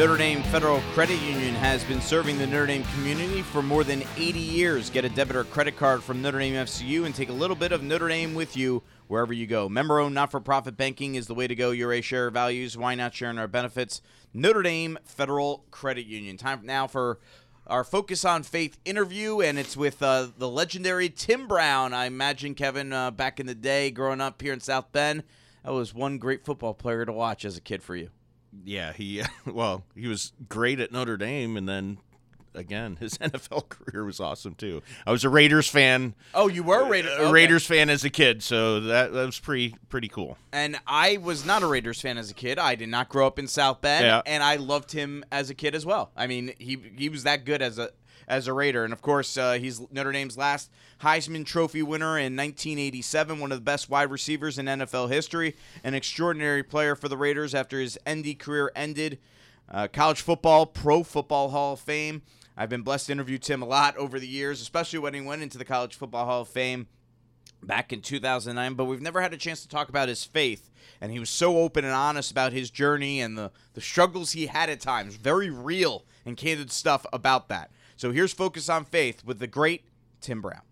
Notre Dame Federal Credit Union has been serving the Notre Dame community for more than 80 years. Get a debit or credit card from Notre Dame FCU and take a little bit of Notre Dame with you wherever you go. Member owned, not for profit banking is the way to go. You're a share values. Why not share in our benefits? Notre Dame Federal Credit Union. Time now for our Focus on Faith interview, and it's with uh, the legendary Tim Brown. I imagine, Kevin, uh, back in the day, growing up here in South Bend, that was one great football player to watch as a kid for you yeah, he well, he was great at Notre Dame, and then again, his NFL career was awesome too. I was a Raiders fan. Oh, you were a Raiders, okay. Raiders fan as a kid, so that, that was pretty pretty cool. And I was not a Raiders fan as a kid. I did not grow up in South Bend, yeah. and I loved him as a kid as well. I mean, he he was that good as a as a Raider. And of course, uh, he's Notre Dame's last Heisman Trophy winner in 1987, one of the best wide receivers in NFL history, an extraordinary player for the Raiders after his ND career ended. Uh, college football, Pro Football Hall of Fame. I've been blessed to interview Tim a lot over the years, especially when he went into the College Football Hall of Fame back in 2009, but we've never had a chance to talk about his faith. And he was so open and honest about his journey and the, the struggles he had at times. Very real and candid stuff about that. So here's Focus on Faith with the great Tim Brown.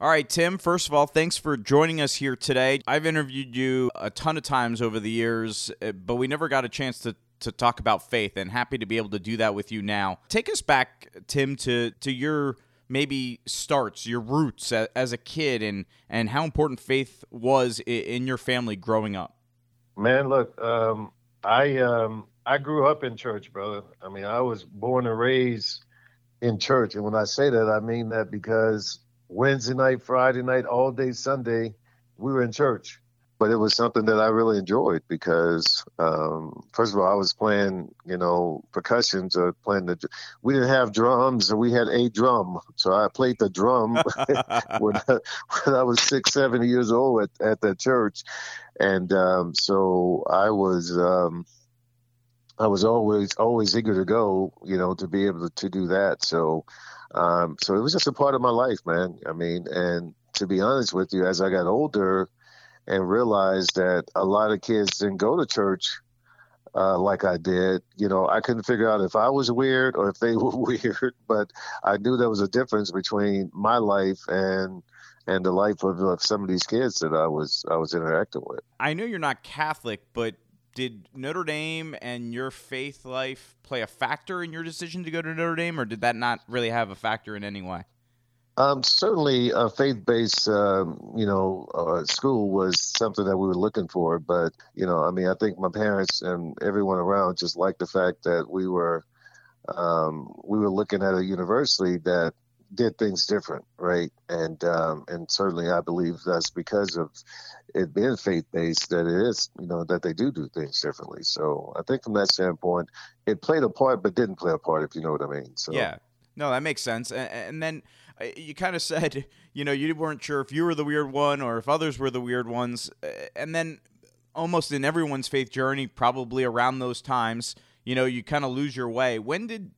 All right, Tim, first of all, thanks for joining us here today. I've interviewed you a ton of times over the years, eh, but we never got a chance to, to talk about faith, and happy to be able to do that with you now. Take us back, Tim, to, to your maybe starts, your roots as a kid, and, and how important faith was in your family growing up. Man, look, um, I um, I grew up in church, brother. I mean, I was born and raised in church. And when I say that, I mean that because Wednesday night, Friday night, all day Sunday, we were in church. But it was something that I really enjoyed because, um, first of all, I was playing, you know, percussions or playing the. We didn't have drums, and we had a drum, so I played the drum when, I, when I was six, seven years old at at the church, and um, so I was. Um, I was always always eager to go, you know, to be able to, to do that. So, um, so it was just a part of my life, man. I mean, and to be honest with you, as I got older and realized that a lot of kids didn't go to church uh, like I did, you know, I couldn't figure out if I was weird or if they were weird. But I knew there was a difference between my life and and the life of, of some of these kids that I was I was interacting with. I know you're not Catholic, but did Notre Dame and your faith life play a factor in your decision to go to Notre Dame, or did that not really have a factor in any way? Um, certainly, a faith-based, um, you know, uh, school was something that we were looking for. But you know, I mean, I think my parents and everyone around just liked the fact that we were um, we were looking at a university that did things different, right? And um, and certainly, I believe that's because of it being faith based that it is, you know, that they do do things differently. So I think from that standpoint, it played a part, but didn't play a part, if you know what I mean. So yeah, no, that makes sense. And, then uh, you kind of said, you know, you weren't sure if you were the weird one or if others were the weird ones, uh, and then almost in everyone's faith journey, probably around those times, you know, you kind of lose your way. When did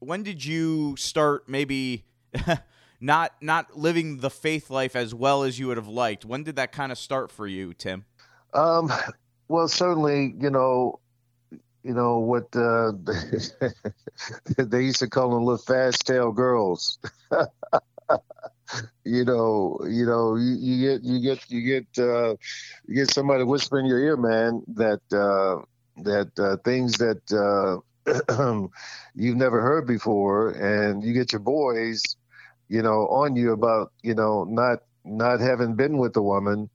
when did you start maybe not not living the faith life as well as you would have liked. When did that kind of start for you, Tim? Um, well, certainly, you know, you know what uh, they used to call them little fast tail girls. you know, you know, you, you, get you get you get uh, you get somebody whispering in your ear, man, that uh, that uh, things that uh, you've never heard before, and you get your boys, you know, on you about you know not not having been with the woman,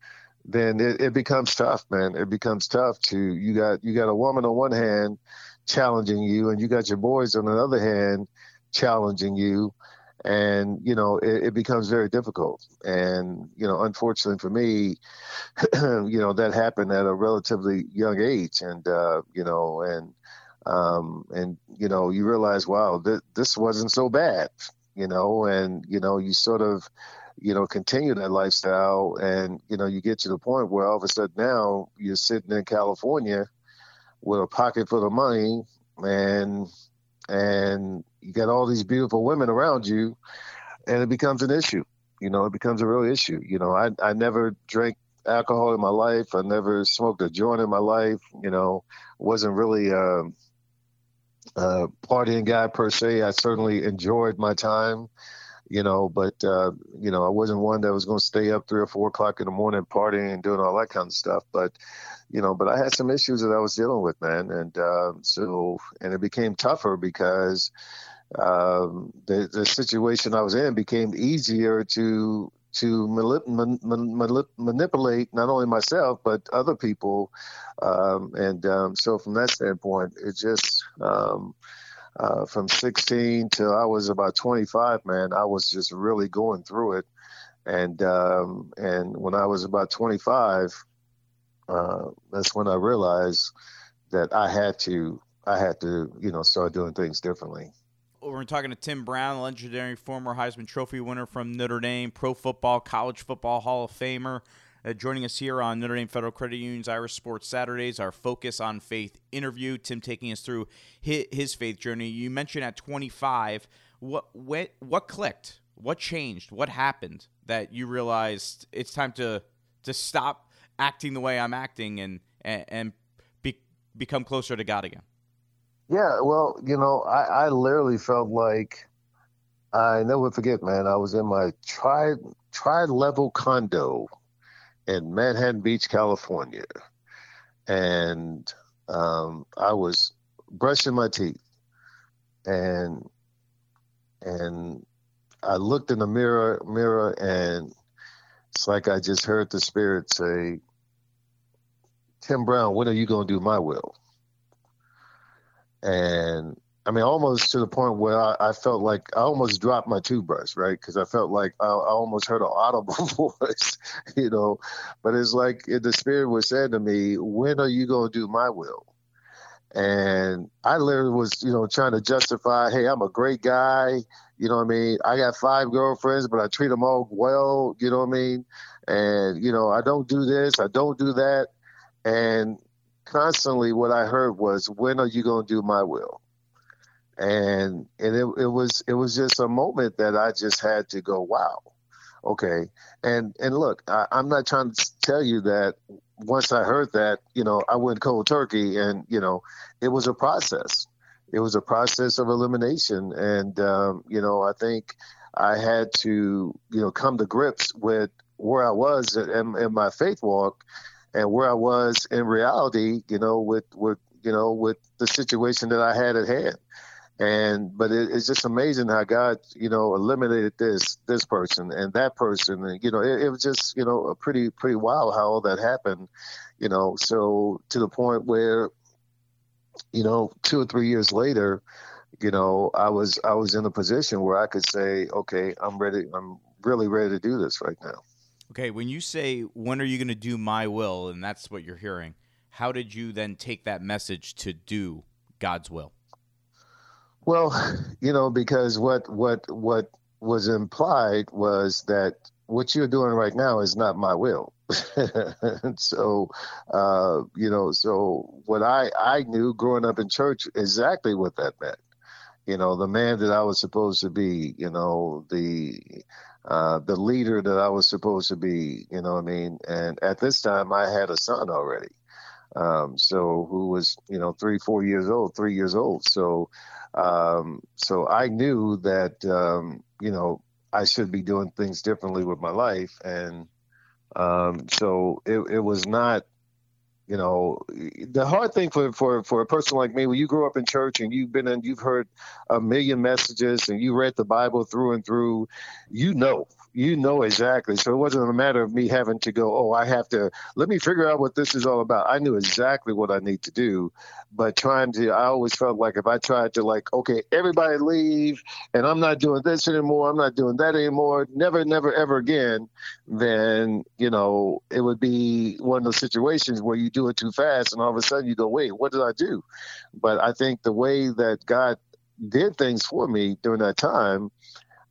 then it, it becomes tough, man. It becomes tough to you got you got a woman on one hand challenging you, and you got your boys on the other hand challenging you, and you know it, it becomes very difficult. And you know, unfortunately for me, you know that happened at a relatively young age, and uh, you know, and um, and you know you realize wow th- this wasn't so bad you know and you know you sort of you know continue that lifestyle and you know you get to the point where all of a sudden now you're sitting in california with a pocket full of money and and you got all these beautiful women around you and it becomes an issue you know it becomes a real issue. You know i i never drank alcohol in my life. I never smoked a joint in my life you know wasn't really um uh, partying guy per se. I certainly enjoyed my time, you know, but uh, you know, I wasn't one that was going to stay up three or four o'clock in the morning partying and doing all that kind of stuff. But you know, but I had some issues that I was dealing with, man, and uh, so and it became tougher because um, the the situation I was in became easier to to manip- manip- manipulate not only myself but other people, um, and um, so from that standpoint, it just um, uh, from 16 till I was about 25, man, I was just really going through it, and um, and when I was about 25, uh, that's when I realized that I had to I had to you know start doing things differently we're talking to Tim Brown, legendary former Heisman Trophy winner from Notre Dame, pro football, college football Hall of Famer. Uh, joining us here on Notre Dame Federal Credit Union's Irish Sports Saturdays, our Focus on Faith interview. Tim taking us through his, his faith journey. You mentioned at 25, what what what clicked? What changed? What happened that you realized it's time to to stop acting the way I'm acting and and, and be, become closer to God again? Yeah, well, you know, I, I literally felt like I never forget, man. I was in my tri tri level condo in Manhattan Beach, California, and um, I was brushing my teeth, and and I looked in the mirror mirror, and it's like I just heard the spirit say, "Tim Brown, when are you going to do my will?" and I mean, almost to the point where I, I, felt like I almost dropped my toothbrush, right? Because I felt like I, I, almost heard an audible voice, you know. But it's like the spirit was saying to me, "When are you going to do my will?" And I literally was, you know, trying to justify, "Hey, I'm a great guy." You know what I mean? I got five girlfriends, but I treat them all well. You know what I mean? And you know, I don't do this, I don't do that, and constantly what I heard was, "When are you going to do my will?" And and it, it was it was just a moment that I just had to go, "Wow, okay." And and look, I, I'm not trying to tell you that once I heard that, you know, I went cold turkey, and you know, it was a process. It was a process of elimination, and um, you know, I think I had to, you know, come to grips with where I was in, in my faith walk, and where I was in reality, you know, with with you know with the situation that I had at hand. And but it, it's just amazing how God, you know, eliminated this this person and that person, and you know, it, it was just you know a pretty pretty wild how all that happened, you know. So to the point where, you know, two or three years later, you know, I was I was in a position where I could say, okay, I'm ready. I'm really ready to do this right now. Okay, when you say when are you going to do my will and that's what you're hearing, how did you then take that message to do God's will? Well, you know, because what what what was implied was that what you're doing right now is not my will. so, uh, you know, so what I I knew growing up in church exactly what that meant. You know, the man that I was supposed to be. You know, the uh, the leader that I was supposed to be, you know I mean? And at this time, I had a son already. Um, so who was, you know, three, four years old, three years old. So, um, so I knew that, um, you know, I should be doing things differently with my life. And um, so it, it was not you know the hard thing for, for for a person like me when you grew up in church and you've been in you've heard a million messages and you read the bible through and through you know you know exactly. So it wasn't a matter of me having to go, oh, I have to let me figure out what this is all about. I knew exactly what I need to do, but trying to, I always felt like if I tried to like, okay, everybody leave, and I'm not doing this anymore, I'm not doing that anymore, never, never, ever again, then you know it would be one of those situations where you do it too fast, and all of a sudden you go, wait, what did I do? But I think the way that God did things for me during that time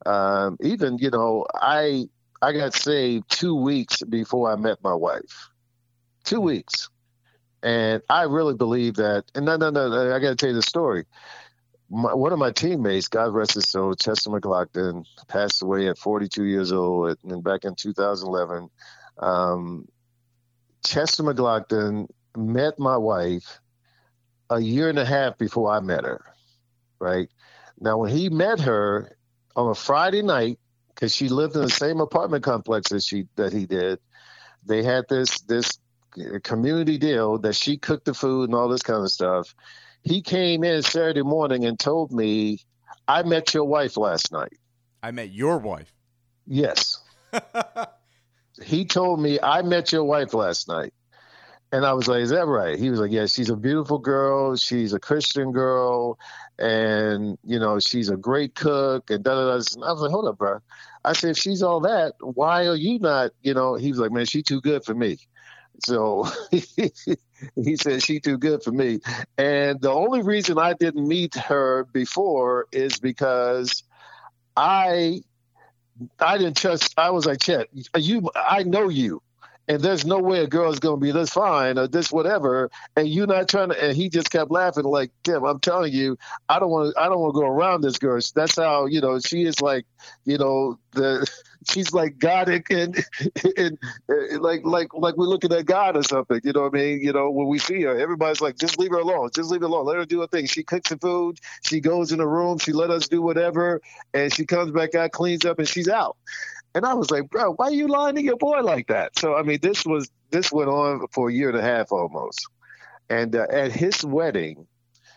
um, even you know, I I got saved two weeks before I met my wife. Two mm-hmm. weeks, and I really believe that. And no, no, no, I got to tell you the story. My, one of my teammates, God rest his soul, Chester McGlockton, passed away at 42 years old, and back in 2011. Um, Chester McGlockton met my wife a year and a half before I met her. right? Now, when he met her on a Friday night, because she lived in the same apartment complex that she that he did, they had this this uh, community deal that she cooked the food and all this kind of stuff. He came in Saturday morning and told me, "I met your wife last night." I met your wife. Yes. he told me, "I met your wife last night." And I was like, "Is that right?" He was like, "Yeah, she's a beautiful girl. She's a Christian girl, and you know, she's a great cook." And da da da. I was like, "Hold up, bro." I said, "If she's all that, why are you not?" You know, he was like, "Man, she's too good for me." So he said she too good for me. And the only reason I didn't meet her before is because I I didn't trust. I was like, Chet, you, I know you, and there's no way a girl is going to be this fine or this whatever, and you're not trying to. And he just kept laughing, like, Tim, I'm telling you, I don't want to. I don't want to go around this girl. That's how you know she is like, you know, the she's like God and, and, and, and, like like like we're looking at God or something. You know what I mean? You know when we see her, everybody's like, just leave her alone. Just leave her alone. Let her do her thing. She cooks the food. She goes in the room. She let us do whatever, and she comes back out, cleans up, and she's out. And I was like, bro, why are you lying to your boy like that? So I mean, this was this went on for a year and a half almost. And uh, at his wedding,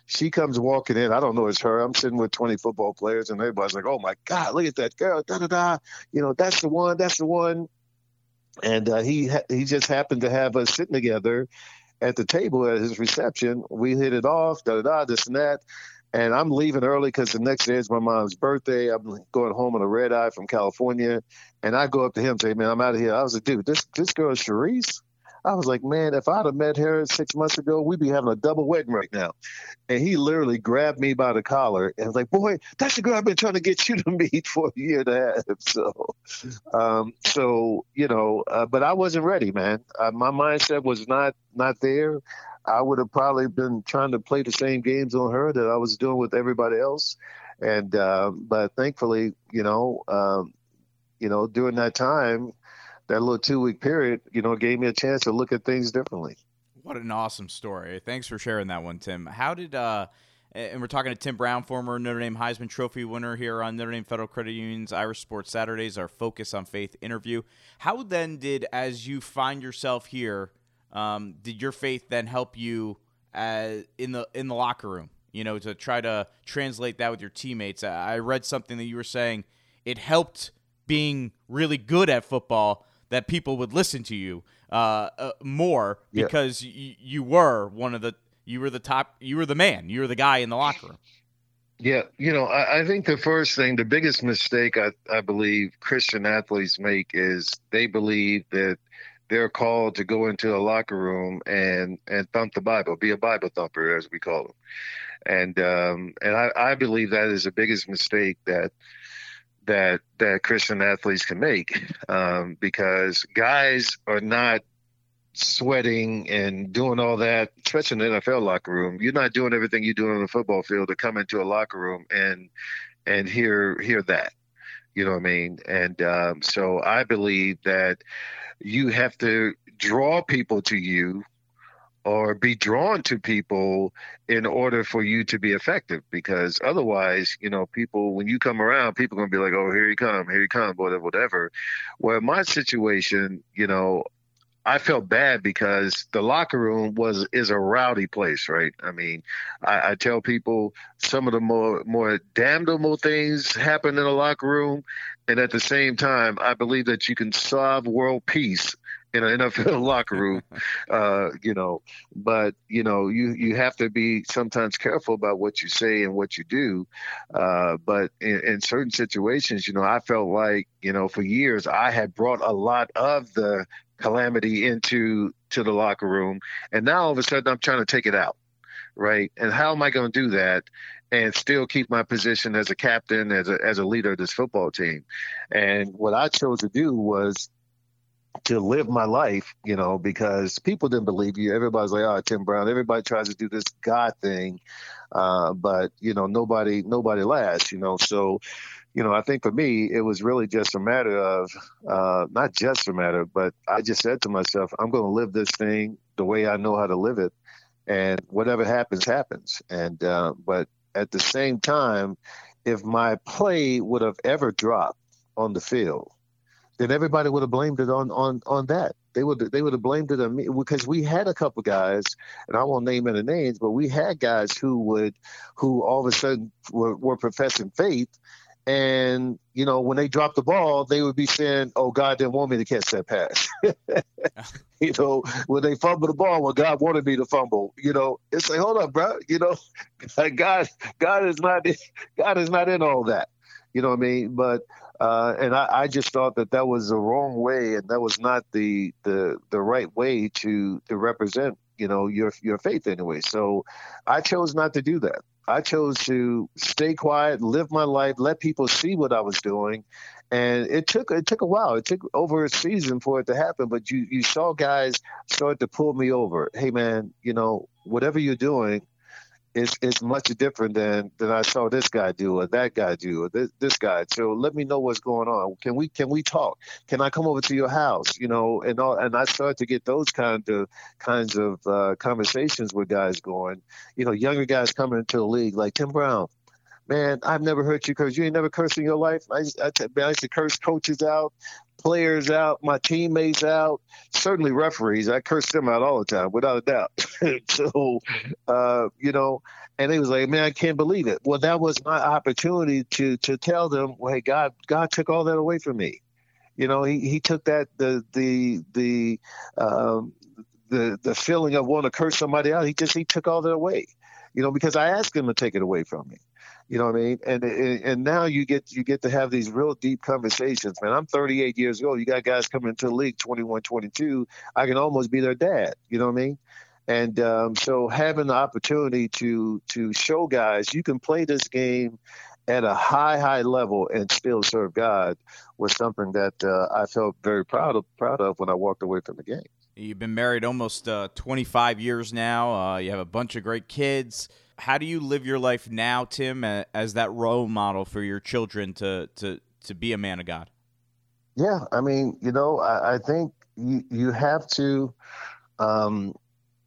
she comes walking in. I don't know it's her. I'm sitting with 20 football players, and everybody's like, "Oh my God, look at that girl!" Da da da. You know, that's the one. That's the one. And uh, he ha- he just happened to have us sitting together at the table at his reception. We hit it off. Da da da. This and that. And I'm leaving early because the next day is my mom's birthday. I'm going home on a red eye from California, and I go up to him and say, "Man, I'm out of here." I was like, "Dude, this this girl is Sherice." I was like, man, if I'd have met her six months ago, we'd be having a double wedding right now. And he literally grabbed me by the collar and was like, boy, that's the girl I've been trying to get you to meet for a year and a half. So, um, so you know, uh, but I wasn't ready, man. Uh, my mindset was not not there. I would have probably been trying to play the same games on her that I was doing with everybody else. And uh, but thankfully, you know, um, you know, during that time, that little two week period, you know, gave me a chance to look at things differently. What an awesome story. Thanks for sharing that one, Tim. How did uh and we're talking to Tim Brown, former Notre Dame Heisman Trophy winner here on Notre Dame Federal Credit Union's Irish Sports Saturdays, our Focus on Faith interview. How then did, as you find yourself here, um, did your faith then help you uh, in the in the locker room? You know, to try to translate that with your teammates. I read something that you were saying. It helped being really good at football that people would listen to you uh, uh, more because yeah. y- you were one of the you were the top you were the man you were the guy in the locker room yeah you know i, I think the first thing the biggest mistake I, I believe christian athletes make is they believe that they're called to go into a locker room and and thump the bible be a bible thumper as we call them and um and i i believe that is the biggest mistake that that that Christian athletes can make um, because guys are not sweating and doing all that, especially in the NFL locker room. You're not doing everything you do on the football field to come into a locker room and and hear hear that. You know what I mean? And um, so I believe that you have to draw people to you or be drawn to people in order for you to be effective because otherwise you know people when you come around people are to be like oh here you come here you come whatever whatever well my situation you know I felt bad because the locker room was is a rowdy place, right? I mean, I, I, tell people some of the more more damnable things happen in the locker room, and at the same time, I believe that you can solve world peace in an NFL locker room, uh, you know. But you know, you you have to be sometimes careful about what you say and what you do. Uh, but in, in, certain situations, you know, I felt like you know for years I had brought a lot of the calamity into to the locker room, and now all of a sudden I'm trying to take it out, right? And how am I going to do that? and still keep my position as a captain, as a as a leader of this football team. And what I chose to do was to live my life, you know, because people didn't believe you. Everybody's like, "Oh, Tim Brown." Everybody tries to do this God thing, uh, but you know, nobody nobody lasts, you know. So, you know, I think for me, it was really just a matter of uh, not just a matter, but I just said to myself, "I'm going to live this thing the way I know how to live it, and whatever happens, happens." And uh, but at the same time, if my play would have ever dropped on the field, then everybody would have blamed it on on on that. They would they would have blamed it on me because we had a couple guys, and I won't name any names, but we had guys who would who all of a sudden were, were professing faith, and you know when they dropped the ball, they would be saying, "Oh, God didn't want me to catch that pass." you know, when they fumble the ball, well, God wanted me to fumble. You know, it's like, hold up, bro. You know, God, God is not, God is not in all that. You know what I mean? But uh, and I, I, just thought that that was the wrong way, and that was not the the the right way to to represent you know your your faith anyway. So I chose not to do that. I chose to stay quiet, live my life, let people see what I was doing, and it took it took a while. It took over a season for it to happen. But you you saw guys start to pull me over. Hey man, you know whatever you're doing, is is much different than than I saw this guy do or that guy do or this, this guy. So let me know what's going on. Can we can we talk? Can I come over to your house? You know, and all, and I started to get those kind of kinds of uh, conversations with guys going. You know, younger guys coming into the league like Tim Brown. Man, I've never heard you curse. You ain't never cursed in your life. I used, I, used to curse coaches out, players out, my teammates out, certainly referees. I curse them out all the time, without a doubt. so, uh, you know, and he was like, "Man, I can't believe it." Well, that was my opportunity to to tell them, well, "Hey, God, God took all that away from me." You know, he, he took that the the the um, the the feeling of wanting to curse somebody out. He just he took all that away. You know, because I asked him to take it away from me. You know what I mean? And and now you get you get to have these real deep conversations, man. I'm 38 years old. You got guys coming into the league 21, 22. I can almost be their dad. You know what I mean? And um, so having the opportunity to to show guys you can play this game at a high high level and still serve God was something that uh, I felt very proud of proud of when I walked away from the game. You've been married almost uh, 25 years now. Uh, you have a bunch of great kids how do you live your life now, Tim, as that role model for your children to to to be a man of God? Yeah, I mean, you know, I, I think you you have to um,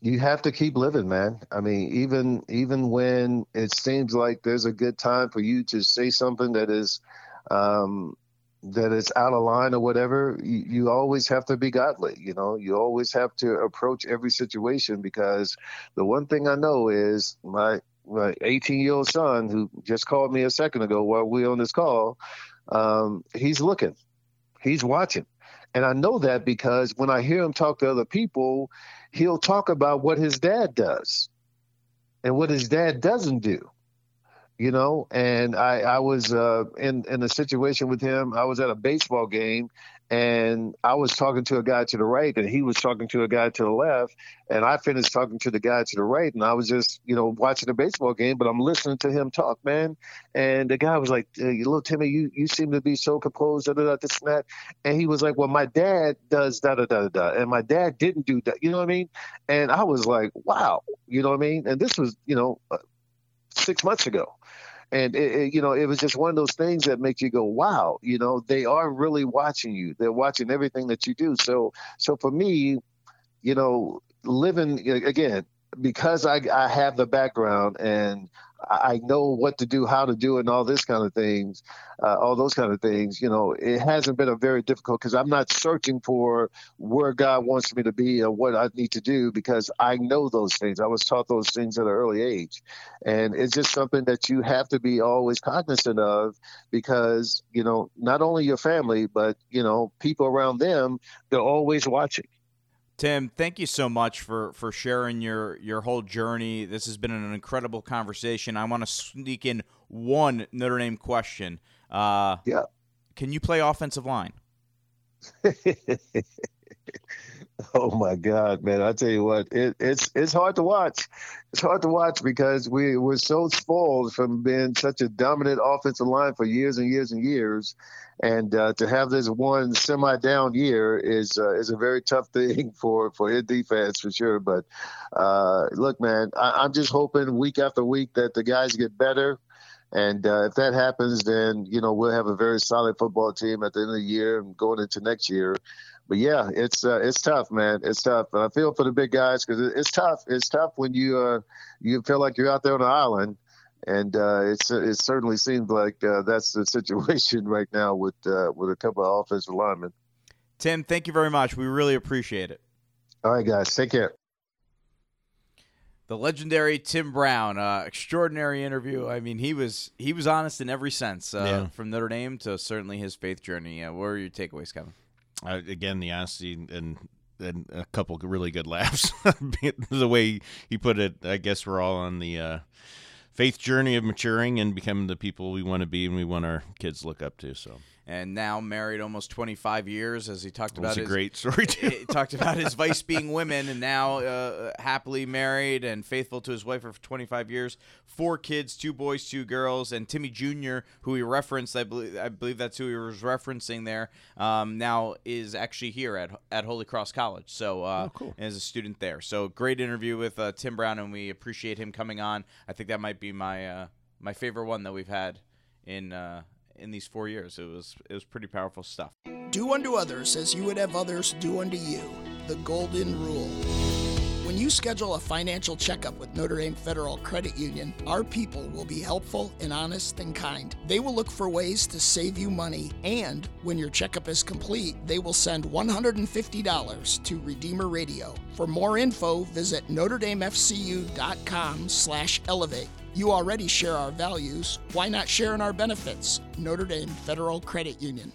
you have to keep living, man. I mean, even even when it seems like there's a good time for you to say something that is um, that is out of line or whatever, you, you, always have to be godly. You know, you always have to approach every situation because the one thing I know is my my 18 year old son who just called me a second ago while we on this call, um, he's looking, he's watching. And I know that because when I hear him talk to other people, he'll talk about what his dad does and what his dad doesn't do you know and i i was uh, in in a situation with him. I was at a baseball game and i was talking to a guy to the right and he was talking to a guy to the left and i finished talking to the guy to the right and i was just you know watching the baseball game but i'm listening to him talk man. And the guy was like hey, little timmy you you seem to be so composed da, da, da, this and that. And he was like well my dad does da da da da and my dad didn't do that you know what i mean? And i was like wow you know what i mean? And this was you know uh, six months ago and it, it, you know it was just one of those things that make you go wow you know they are really watching you. They're watching everything that you do. So so for me you know living again because I, I have the background and I know what to do, how to do it, and all this kind of things, uh, all those kind of things. You know, it hasn't been a very difficult because I'm not searching for where God wants me to be or what I need to do because I know those things. I was taught those things at an early age, and it's just something that you have to be always cognizant of because you know not only your family but you know people around them they're always watching. Tim, thank you so much for for sharing your your whole journey. This has been an incredible conversation. I want to sneak in one Notre Dame question. Uh, yeah. Can you play offensive line? oh my God, man! I tell you what, it, it's it's hard to watch. It's hard to watch because we we're so spoiled from being such a dominant offensive line for years and years and years, and uh, to have this one semi-down year is uh, is a very tough thing for for his defense for sure. But uh, look, man, I, am just hoping week after week that the guys get better. And uh, if that happens, then you know we'll have a very solid football team at the end of the year and going into next year. But yeah, it's uh, it's tough, man. It's tough. And I feel for the big guys because it's tough. It's tough when you uh, you feel like you're out there on an island and uh, it's it certainly seems like uh, that's the situation right now with uh, with a couple of offensive linemen. Tim, thank you very much. We really appreciate it. All right, guys, take care. The legendary Tim Brown, uh, extraordinary interview. I mean, he was he was honest in every sense, uh, Yeah. from Notre Dame to certainly his faith journey. Uh, what are your takeaways, Kevin? Again the honesty and and a couple really good laughs. the way he put it, I guess we're all on the uh, faith journey of maturing and becoming the people we want to be and we want our kids to look up to. So And now married almost 25 years, as he talked it was about a his, great story too. he talked about his vice being women, and now uh, happily married and faithful to his wife for 25 years. Four kids, two boys, two girls, and Timmy Jr., who he referenced, I believe, I believe that's who he was referencing there. Um, now is actually here at at Holy Cross College, so uh, Oh, cool. as a student there. So great interview with uh, Tim Brown, and we appreciate him coming on. I think that might be my uh, my favorite one that we've had in. In these four years, it was it was pretty powerful stuff. Do unto others as you would have others do unto you. The Golden Rule. When you schedule a financial checkup with Notre Dame Federal Credit Union, our people will be helpful and honest and kind. They will look for ways to save you money, and when your checkup is complete, they will send $150 to Redeemer Radio. For more info, visit NotreDameFCU.com slash elevate. You already share our values. Why not share in our benefits? Notre Dame Federal Credit Union.